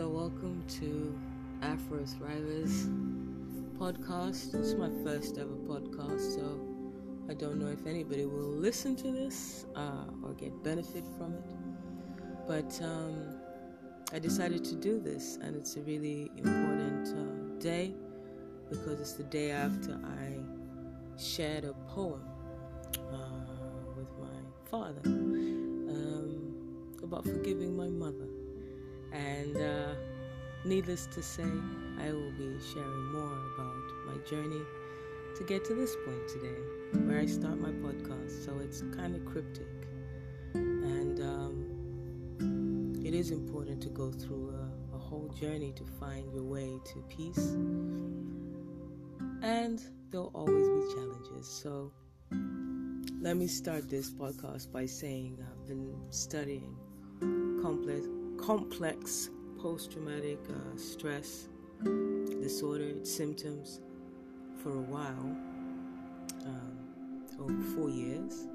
So, welcome to Afro Thrivers podcast. It's my first ever podcast, so I don't know if anybody will listen to this uh, or get benefit from it. But um, I decided to do this, and it's a really important uh, day because it's the day after I shared a poem uh, with my father um, about forgiving my mother. And uh, needless to say, I will be sharing more about my journey to get to this point today, where I start my podcast. So it's kind of cryptic. And um, it is important to go through a, a whole journey to find your way to peace. And there'll always be challenges. So let me start this podcast by saying I've been studying complex complex post traumatic uh, stress disorder, symptoms, for a while, um, over four years.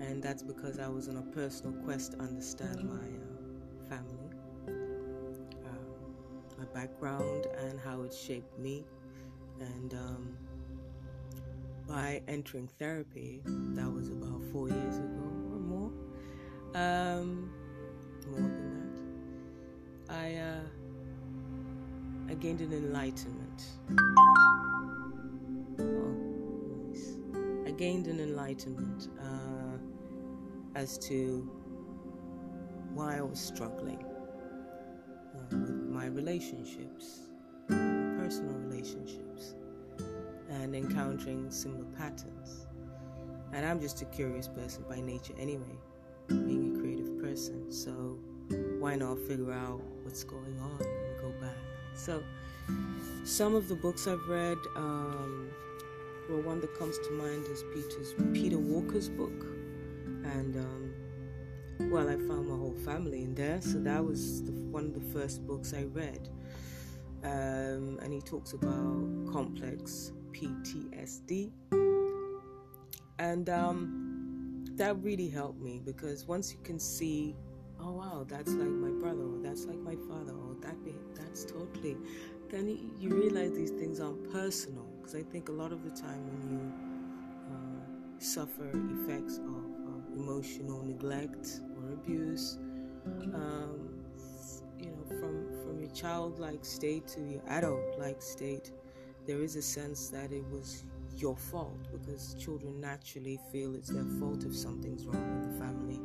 And that's because I was on a personal quest to understand my uh, family, um, my background, and how it shaped me. And um, by entering therapy, that was about four years ago or more. Um, more. I uh, I gained an enlightenment. I gained an enlightenment uh, as to why I was struggling uh, with my relationships, personal relationships, and encountering similar patterns. And I'm just a curious person by nature anyway, being a creative person. So why not figure out what's going on and go back? So, some of the books I've read, um, well, one that comes to mind is Peter's Peter Walker's book, and um, well, I found my whole family in there, so that was the, one of the first books I read. Um, and he talks about complex PTSD, and um, that really helped me because once you can see oh wow, that's like my brother, or that's like my father, or that that's totally. Then you realize these things aren't personal because I think a lot of the time when you uh, suffer effects of uh, emotional neglect or abuse, um, you know, from from your childlike state to your adult-like state, there is a sense that it was your fault because children naturally feel it's their fault if something's wrong with the family.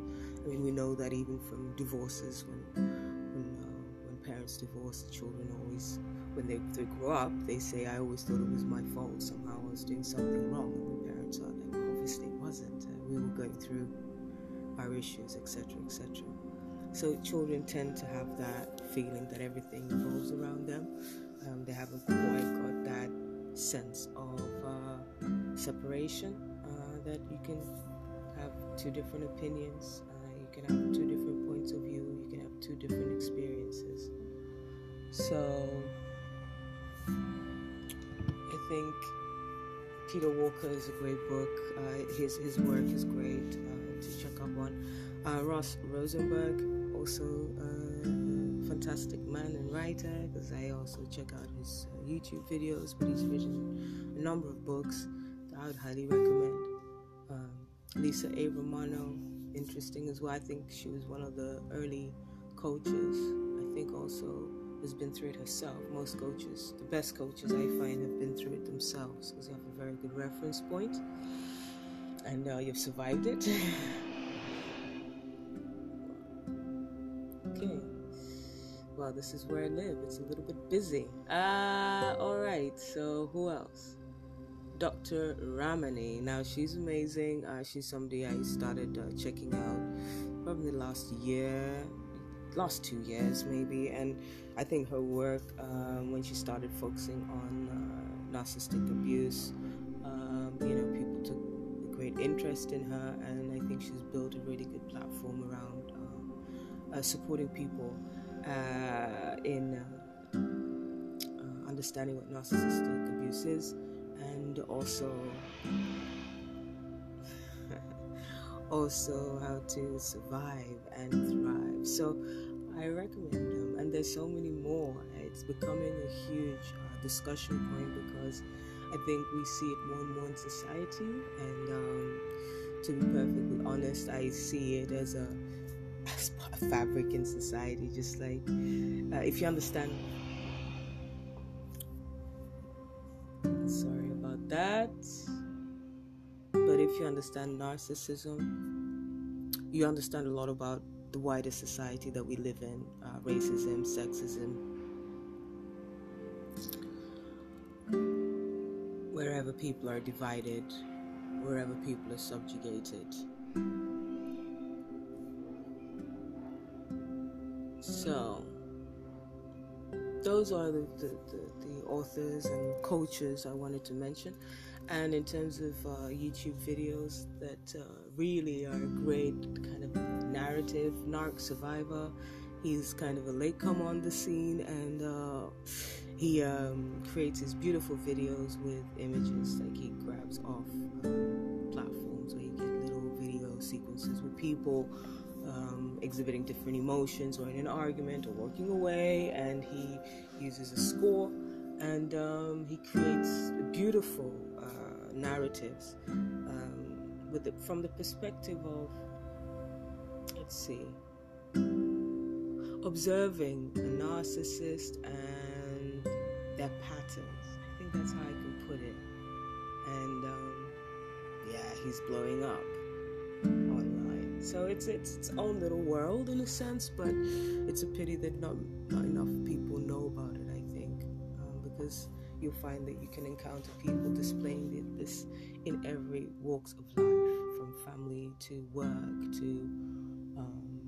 Mean, we know that even from divorces, when when, uh, when parents divorce, the children always, when they, they grow up, they say, "I always thought it was my fault. Somehow I was doing something wrong." And the parents are like, "Obviously, it wasn't. Uh, we were going through our issues, etc., etc." So children tend to have that feeling that everything revolves around them. Um, they haven't quite got that sense of uh, separation uh, that you can have two different opinions you have two different points of view, you can have two different experiences. So, I think Peter Walker is a great book. Uh, his his work is great uh, to check up on. Uh, Ross Rosenberg, also a fantastic man and writer, because I also check out his uh, YouTube videos. But he's written a number of books that I would highly recommend. Um, Lisa A. Romano, interesting as well. I think she was one of the early coaches. I think also has been through it herself. Most coaches, the best coaches I find, have been through it themselves because you have a very good reference point and uh, you've survived it. okay. Well, this is where I live. It's a little bit busy. Uh, all right. So who else? Dr. Ramani. Now, she's amazing. Uh, she's somebody I started uh, checking out probably last year, last two years maybe. And I think her work, um, when she started focusing on uh, narcissistic abuse, um, you know, people took a great interest in her. And I think she's built a really good platform around um, supporting people uh, in understanding what narcissistic abuse is and also also how to survive and thrive. So I recommend them. And there's so many more. It's becoming a huge uh, discussion point because I think we see it more and more in society. And um, to be perfectly honest, I see it as a, as a fabric in society. Just like uh, if you understand. If you understand narcissism, you understand a lot about the wider society that we live in uh, racism, sexism, wherever people are divided, wherever people are subjugated. So, those are the, the, the, the, authors and coaches I wanted to mention. And in terms of uh, YouTube videos that uh, really are great kind of narrative, Narc Survivor. He's kind of a late come on the scene and uh, he um, creates his beautiful videos with images like he grabs off uh, platforms where you get little video sequences with people um, exhibiting different emotions or in an argument or walking away and he uses a score and um, he creates beautiful narratives um, with the, from the perspective of let's see observing a narcissist and their patterns. I think that's how i can put it. And um, yeah he's blowing up online. So it's, it's its own little world in a sense but it's a pity that not, not enough people know about it i think um, because you'll find that you can encounter people displaying this in every walks of life from family to work to um,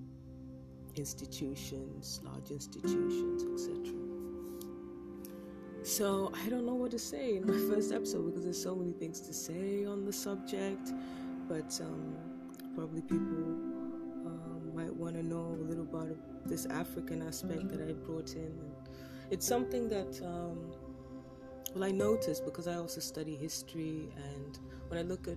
institutions, large institutions, etc. So I don't know what to say in my first episode because there's so many things to say on the subject, but um, probably people um, might want to know a little about this African aspect that I brought in. It's something that um, well I noticed because I also study history, and when I look at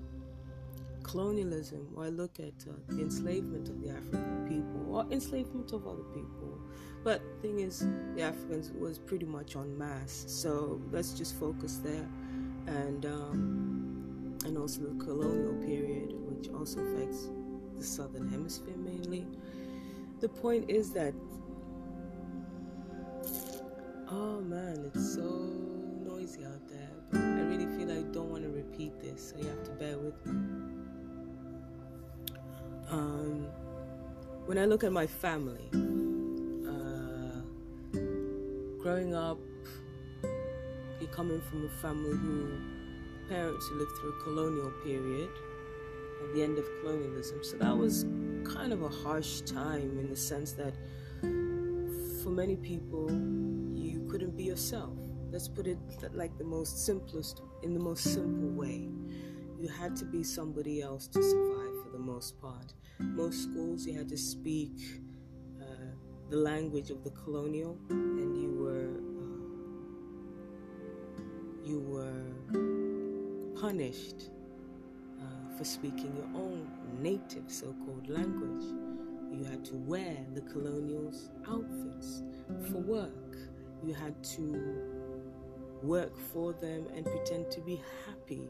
colonialism, or I look at uh, the enslavement of the African people, or enslavement of other people. But the thing is, the Africans was pretty much on mass, So let's just focus there, and um, and also the colonial period, which also affects the southern hemisphere mainly. The point is that, oh man, it's so don't want to repeat this, so you have to bear with me. Um, when I look at my family, uh, growing up, you're coming from a family who parents who lived through a colonial period at the end of colonialism, so that was kind of a harsh time in the sense that for many people you couldn't be yourself. Let's put it like the most simplest, in the most simple way. You had to be somebody else to survive for the most part. Most schools you had to speak uh, the language of the colonial and you were uh, you were punished uh, for speaking your own native so-called language. You had to wear the colonials outfits for work. You had to work for them and pretend to be happy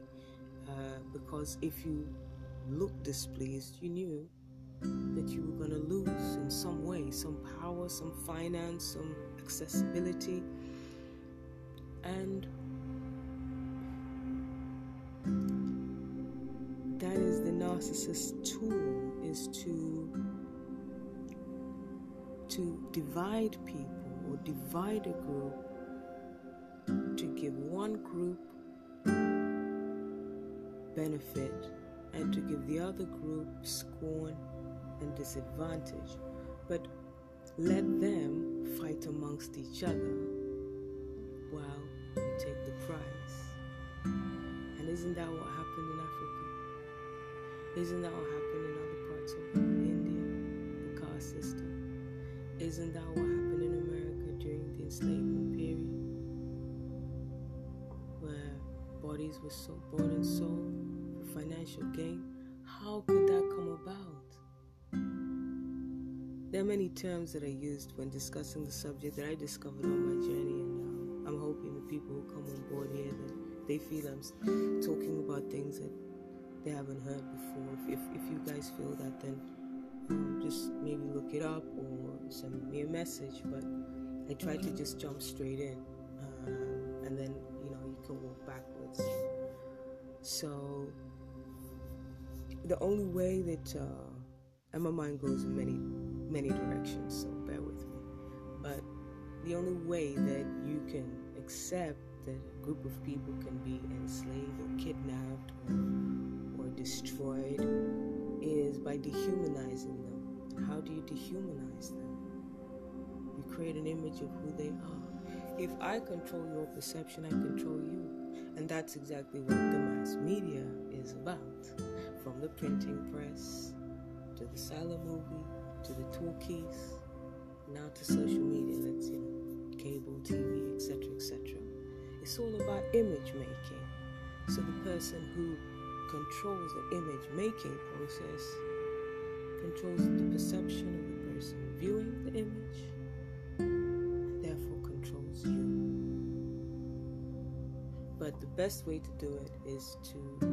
uh, because if you look displeased, you knew that you were going to lose in some way some power, some finance, some accessibility. And that is the narcissist's tool is to to divide people or divide a group give one group benefit and to give the other group scorn and disadvantage, but let them fight amongst each other while we take the prize. And isn't that what happened in Africa? Isn't that what happened in other parts of India, the caste system? Isn't that what happened in America during the enslavement were so bought and sold for financial gain? How could that come about? there are many terms that are used when discussing the subject that I discovered on my journey, and um, I'm hoping the people who come on board here that they feel I'm talking about things that they haven't heard before. If, if, if you guys feel that, then um, just maybe look it up or send me a message. But I try to just jump straight in, um, and then you know you can walk backwards. So the only way that uh, and my mind goes in many many directions, so bear with me. But the only way that you can accept that a group of people can be enslaved or kidnapped or, or destroyed is by dehumanizing them. How do you dehumanize them? You create an image of who they are. If I control your perception, I control you. And that's exactly what the mass media is about. From the printing press to the silent movie to the talkies, now to social media, let's you know, cable TV, etc., etc. It's all about image making. So the person who controls the image making process controls the perception of the person viewing the image But the best way to do it is to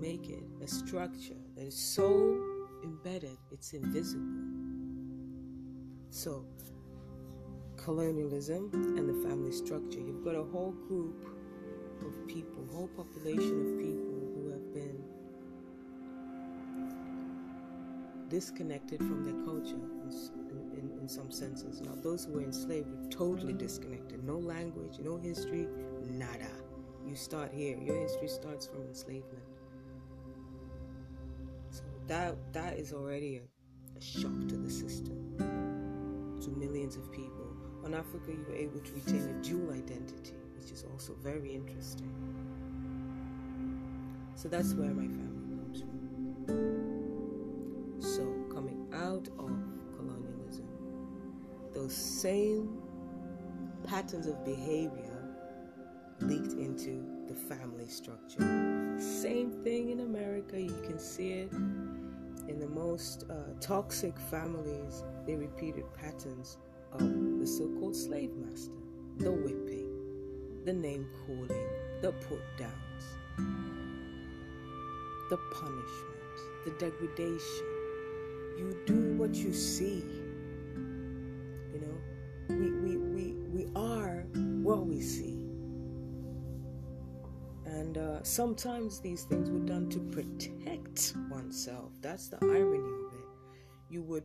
make it a structure that is so embedded it's invisible. So, colonialism and the family structure. You've got a whole group of people, whole population of people who have been disconnected from their culture in, in, in, some senses. Now, those who were enslaved were totally disconnected. No language, no history, nada. You start here. Your history starts from enslavement. So that that is already a, a shock to the system, to millions of people. On Africa, you were able to retain a dual identity, which is also very interesting. So that's where my family comes from. So, coming out of colonialism, those same patterns of behavior leaked into the family structure. Same thing in America, you can see it in the most uh, toxic families, they repeated patterns of the so called slave master, the whipping, the name calling, the put downs, the punishment, the degradation. You do what you see. Sometimes these things were done to protect oneself. That's the irony of it. You would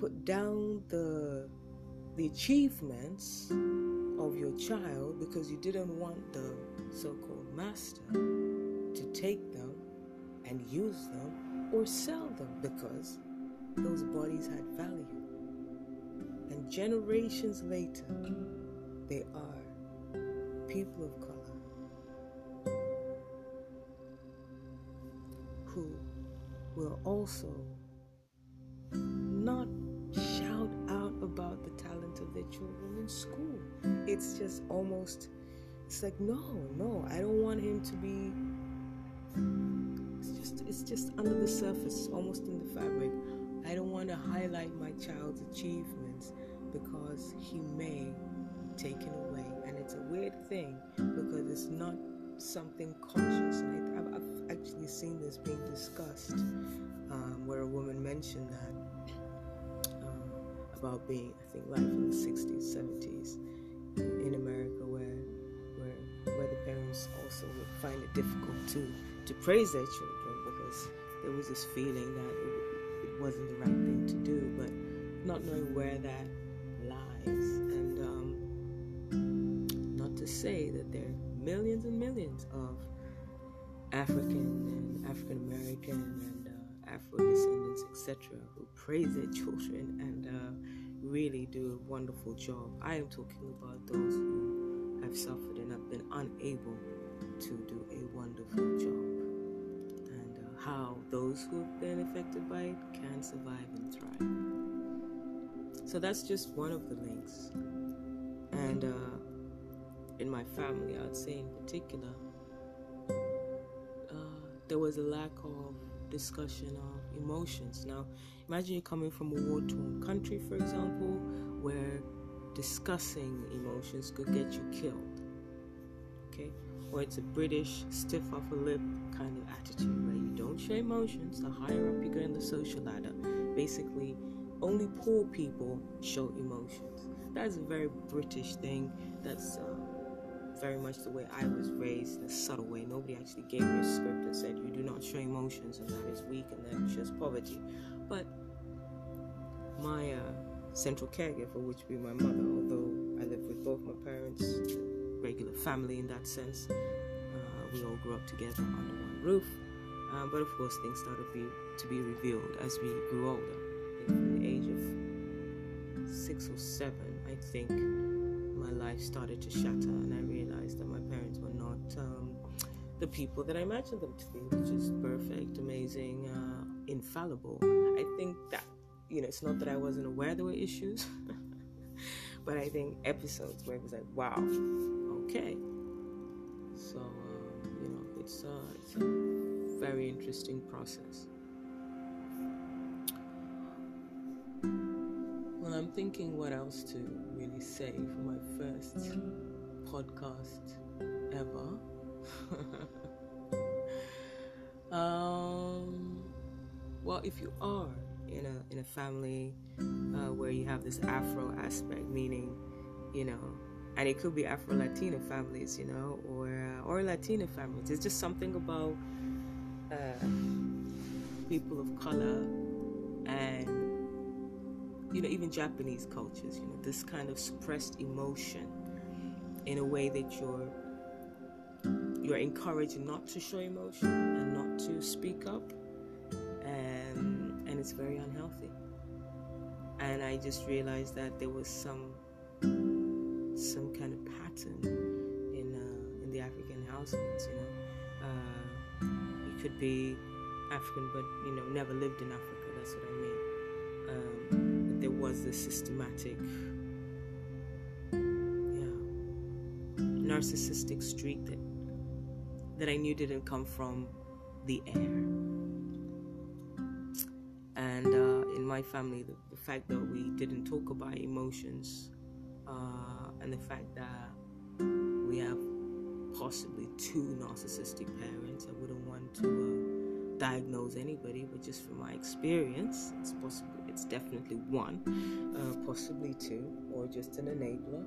put down the the achievements of your child because you didn't want the so-called master to take them and use them or sell them because those bodies had value. And generations later, they are people of color will also not shout out about the talent of their children in school. It's just almost, it's like, no, no, I don't want him to be. It's just, it's just under the surface, almost in the fabric. I don't want to highlight my child's achievements because he may taken away, and it's a weird thing because it's not something conscious. And I, actually seen this being discussed, um, where a woman mentioned that about being, I think, life in the 60s, 70s in America, where where where the parents also would find it difficult to to praise their children because there was this feeling that it, it wasn't the right thing to do, but not knowing where that lies, and um, not to say that there are millions and millions of African and African American and uh, Afro descendants, etc., who praise their children and uh, really do a wonderful job. I am talking about those who have suffered and have been unable to do a wonderful job, and uh, how those who have been affected by it can survive and thrive. So that's just one of the links. And uh, in my family, I'd say in particular, there was a lack of discussion of emotions. Now, imagine you're coming from a war torn country, for example, where discussing emotions could get you killed. Okay? Or it's a British stiff upper lip kind of attitude where you don't show emotions. The higher up you go in the social ladder, basically, only poor people show emotions. That's a very British thing. That's uh, very much the way I was raised in a subtle way. Nobody actually gave me a script and said, You do not show emotions, and that is weak, and that shows poverty. But my uh, central caregiver, which would be my mother, although I lived with both my parents, regular family in that sense, uh, we all grew up together under one roof. Um, but of course, things started be, to be revealed as we grew older. From the age of six or seven, I think my life started to shatter, and I realized that my parents were not um, the people that I imagined them to be, which is perfect, amazing, uh, infallible. I think that, you know, it's not that I wasn't aware there were issues, but I think episodes where it was like, wow, okay. So, um, you know, it's, uh, it's a very interesting process. Thinking what else to really say for my first podcast ever. um, well, if you are in a in a family uh, where you have this Afro aspect, meaning, you know, and it could be Afro Latina families, you know, or uh, or Latina families. It's just something about uh, people of color and you know, even Japanese cultures, you know, this kind of suppressed emotion in a way that you're you're encouraged not to show emotion and not to speak up and and it's very unhealthy. And I just realized that there was some some kind of pattern in uh, in the African households, you know. Uh, you could be African but you know never lived in Africa, that's what I mean. Was this systematic, yeah, narcissistic streak that that I knew didn't come from the air. And uh, in my family, the, the, fact that we didn't talk about emotions, uh, and the fact that we have possibly two narcissistic parents, I wouldn't want to uh, diagnose anybody, but just from my experience, it's possible it's definitely one, uh, possibly two, or just an enabler,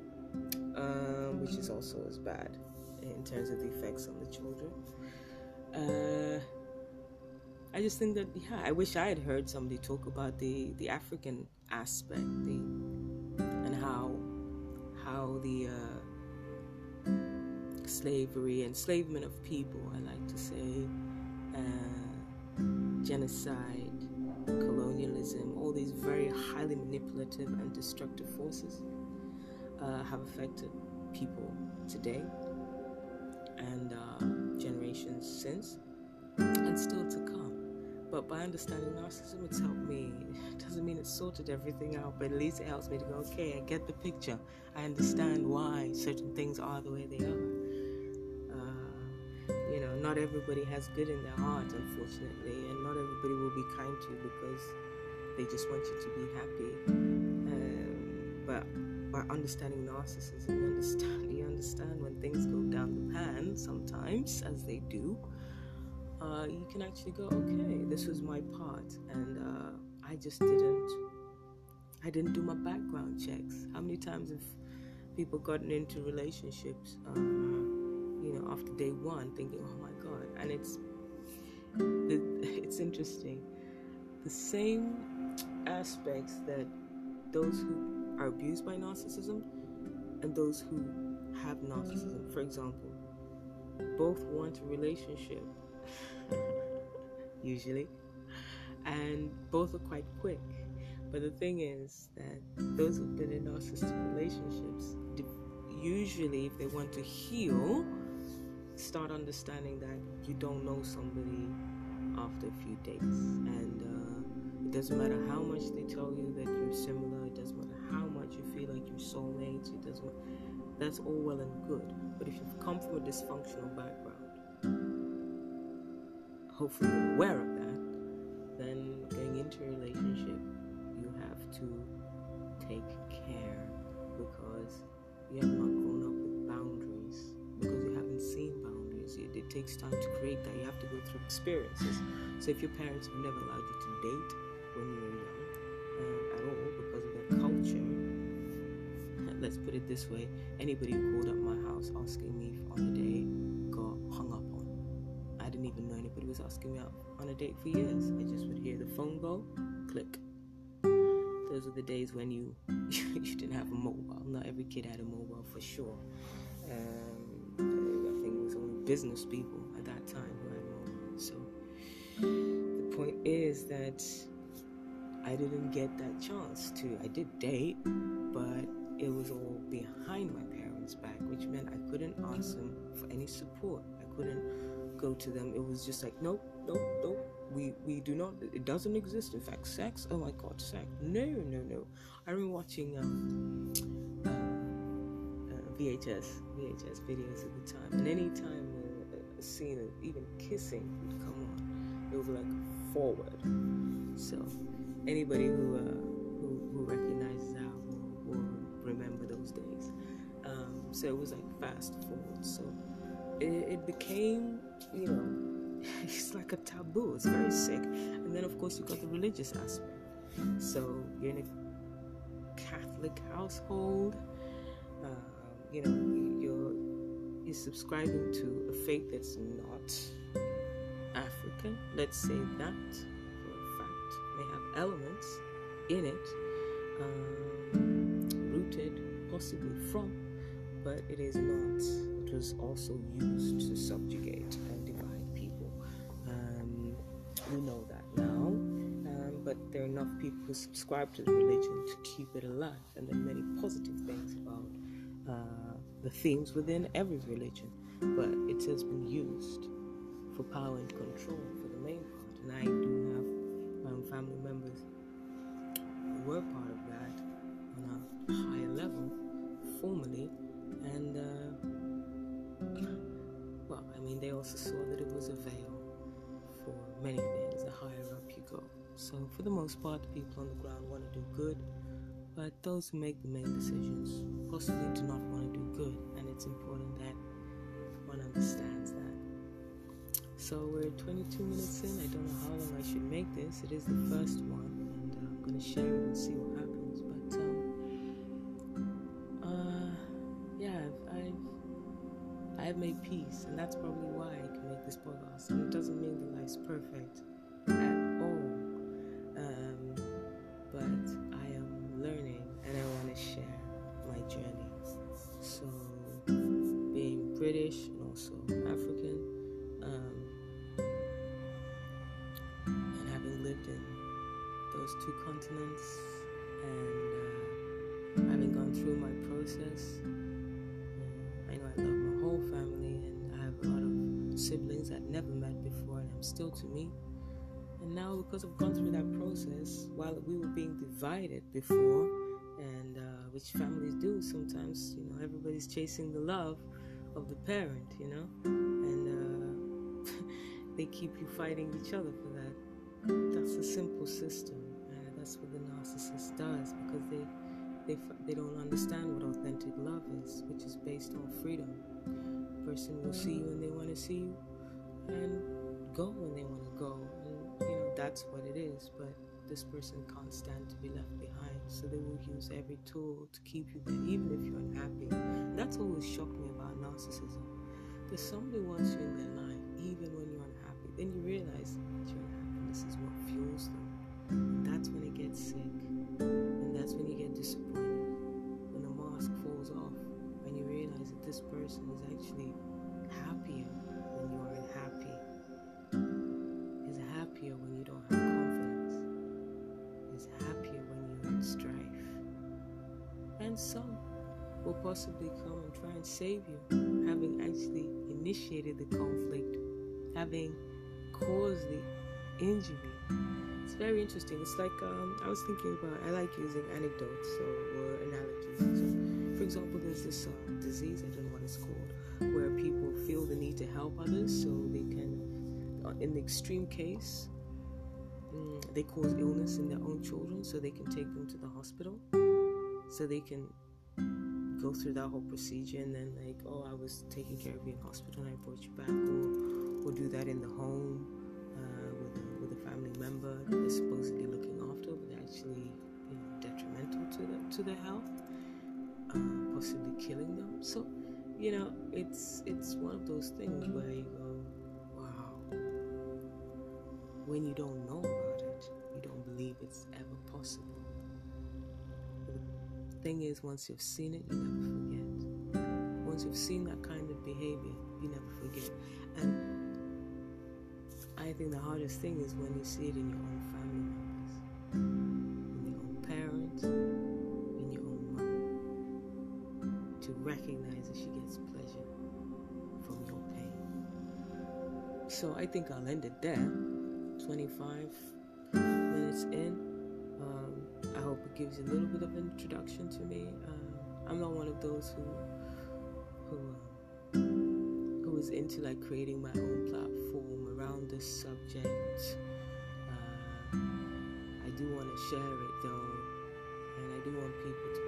um, which is also as bad in terms of the effects on the children. Uh, I just think that yeah, I wish I had heard somebody talk about the the African aspect, the and how how the uh, slavery, enslavement of people, I like to say, uh, genocide, colonialism, all these very highly manipulative and destructive forces uh, have affected people today and uh, generations since, and still to come. But by understanding narcissism, it's helped me. It doesn't mean it's sorted everything out, but at least it helps me to go, okay, I get the picture. I understand why certain things are the way they are. Not everybody has good in their heart, unfortunately, and not everybody will be kind to you because they just want you to be happy. Um, but by understanding narcissism, you understand, you understand when things go down the pan sometimes, as they do. Uh, you can actually go, okay, this was my part, and uh, I just didn't. I didn't do my background checks. How many times have people gotten into relationships, uh, you know, after day one, thinking, "Oh my God," and it's it's interesting. The same aspects that those who are abused by narcissism and those who have narcissism, for example, both want a relationship, usually, and both are quite quick. But the thing is that those who've been in narcissistic relationships, usually, if they want to heal, start understanding that you don't know somebody after a few dates. And uh, it doesn't matter how much they tell you that you're similar, it doesn't matter how much you feel like you're soulmates, it doesn't that's all well and good. But if you've come from a dysfunctional background, hopefully you're aware of takes time to create that. You have to go through experiences. So if your parents have never allowed you to date when you were young um, at all because of their culture, let's put it this way anybody who called up my house asking me on a date got hung up on. I didn't even know anybody was asking me out on a date for years. I just would hear the phone go, click. Those were the days when you you didn't have a mobile. Not every kid had a mobile for sure. Business people at that time who had mobiles. So the point is that I didn't get that chance to. I did date, but it was all behind my parents' back, which meant I couldn't ask them for any support. I couldn't go to them. It was just like, nope, nope, nope. We we do not. It doesn't exist. In fact, sex. Oh my God, sex. No, no, no. I remember watching um, uh, uh, VHS VHS videos at the time, and any time a scene even kissing would come on, it was like forward. So anybody who uh, who, who recognizes that will, will remember those days. Um, so it was like fast forward. So it, it became, you know, it's like a taboo. It's very sick. And then of course you got the religious aspect. So you're in a Catholic household. Uh, you know, you're subscribing to a faith that's not African. Let's say that for a fact may have elements in it. Um, rooted possibly from, but it is not. It was also used to subjugate and divide people. Um, we know that now, um, but there are enough people who subscribe to the religion to keep it alive, and there are many positive things about uh, the themes within every religion, but it has been used for power and control for the main part, and I do have um, family members who were part of that on a higher level formally and uh, well i mean they also saw that it was a veil for many things the higher up you go. So for the most part the people on the ground want to do good but those who make the main decisions possibly do not want to do good and it's important that one understands that so we're 22 minutes in i don't know how long i should make this it is the first one and uh, i'm going to share it and see what happens But um uh yeah, I've made peace, and that's probably why I can make this podcast. And it doesn't mean that life's perfect still to me. And now, because I've gone through that process, while we were being divided before, and uh, which families do sometimes, you know, everybody's chasing the love of the parent, you know, and uh, they keep you fighting each other for that. That's a simple system, and that's what the narcissist does because they they, they don't understand what authentic love is, which is based on freedom. A person will see you when they want to see you and go when they want to go. And, you know, that's what it is. But this person can't stand to be left behind. So they will use every tool to keep you there, even if you're unhappy. That's always shocked me about narcissism. Because somebody wants you in their life, even when you're unhappy. Then you realize that your unhappiness is what fuels them. And that's when it gets sick. And that's when you get disappointed. When the mask falls off and you realize that this person is actually happier Some will possibly come and try and save you, having actually initiated the conflict, having caused the injury it's very interesting. It's like um, I was thinking about. I like using anecdotes or, or analogies. So, for example, there's this uh, disease. I don't know what it's called, where people feel the need to help others, so they can, uh, in the extreme case, mm, they cause illness in their own children so they can take them to the hospital so they can go through that whole procedure and then like oh i was taking care of you in hospital and i brought you back. Or, or do that in the home uh, with, a, with a family member that they're supposedly looking after but actually you know, detrimental to, the, to their health uh, possibly killing them. So you know it's it's one of those things where you go wow. When you don't know about it you don't believe it's ever possible thing is, once you've seen it, you never forget. Once you've seen that kind of behavior, you never forget. And I think the hardest thing is when you see it in your own family members, in your own parents, in your own mother, to recognize that she gets pleasure from your pain. So I think I'll end it there. 25 minutes in hope it gives you a little bit of introduction to me. Uh, I'm not one of those who who uh, who is into like creating my own platform around this subject. Uh, I do want to share it though, and I do want people to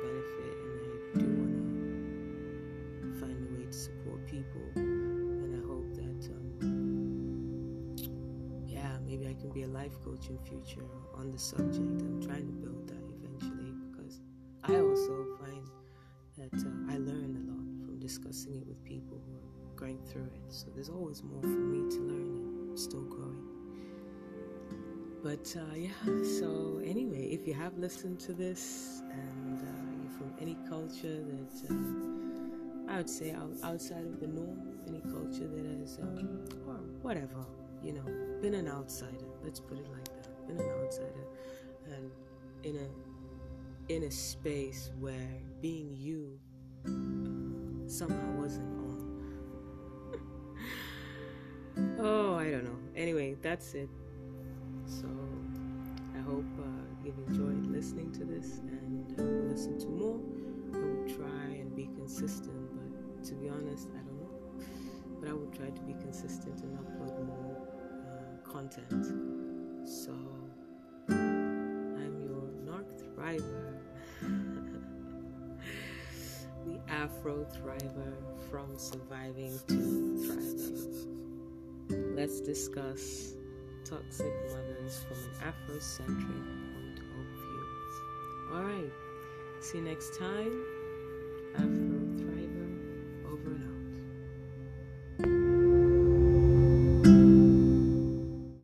be a life coach in future on the subject. I'm trying to build that eventually because I also find that uh, I learn a lot from discussing it with people who are going through it. So there's always more for me to learn still growing. But uh, yeah, so anyway, if you have listened to this and uh, you're from any culture that uh, I would say outside of the norm, any culture that has, um, or whatever, you know, been an outsider, let's put it like that, been an outsider, and in a in a space where being you somehow wasn't on. oh, I don't know. Anyway, that's it. So I hope uh, you've enjoyed listening to this and uh, listen to more. I will try and be consistent, but to be honest, I don't know. But I will try to be consistent and upload more uh, content. So I'm your Narc Thriver. The Afro thriver from surviving to thriving. Let's discuss toxic mothers from an Afrocentric point of view. All right, see you next time.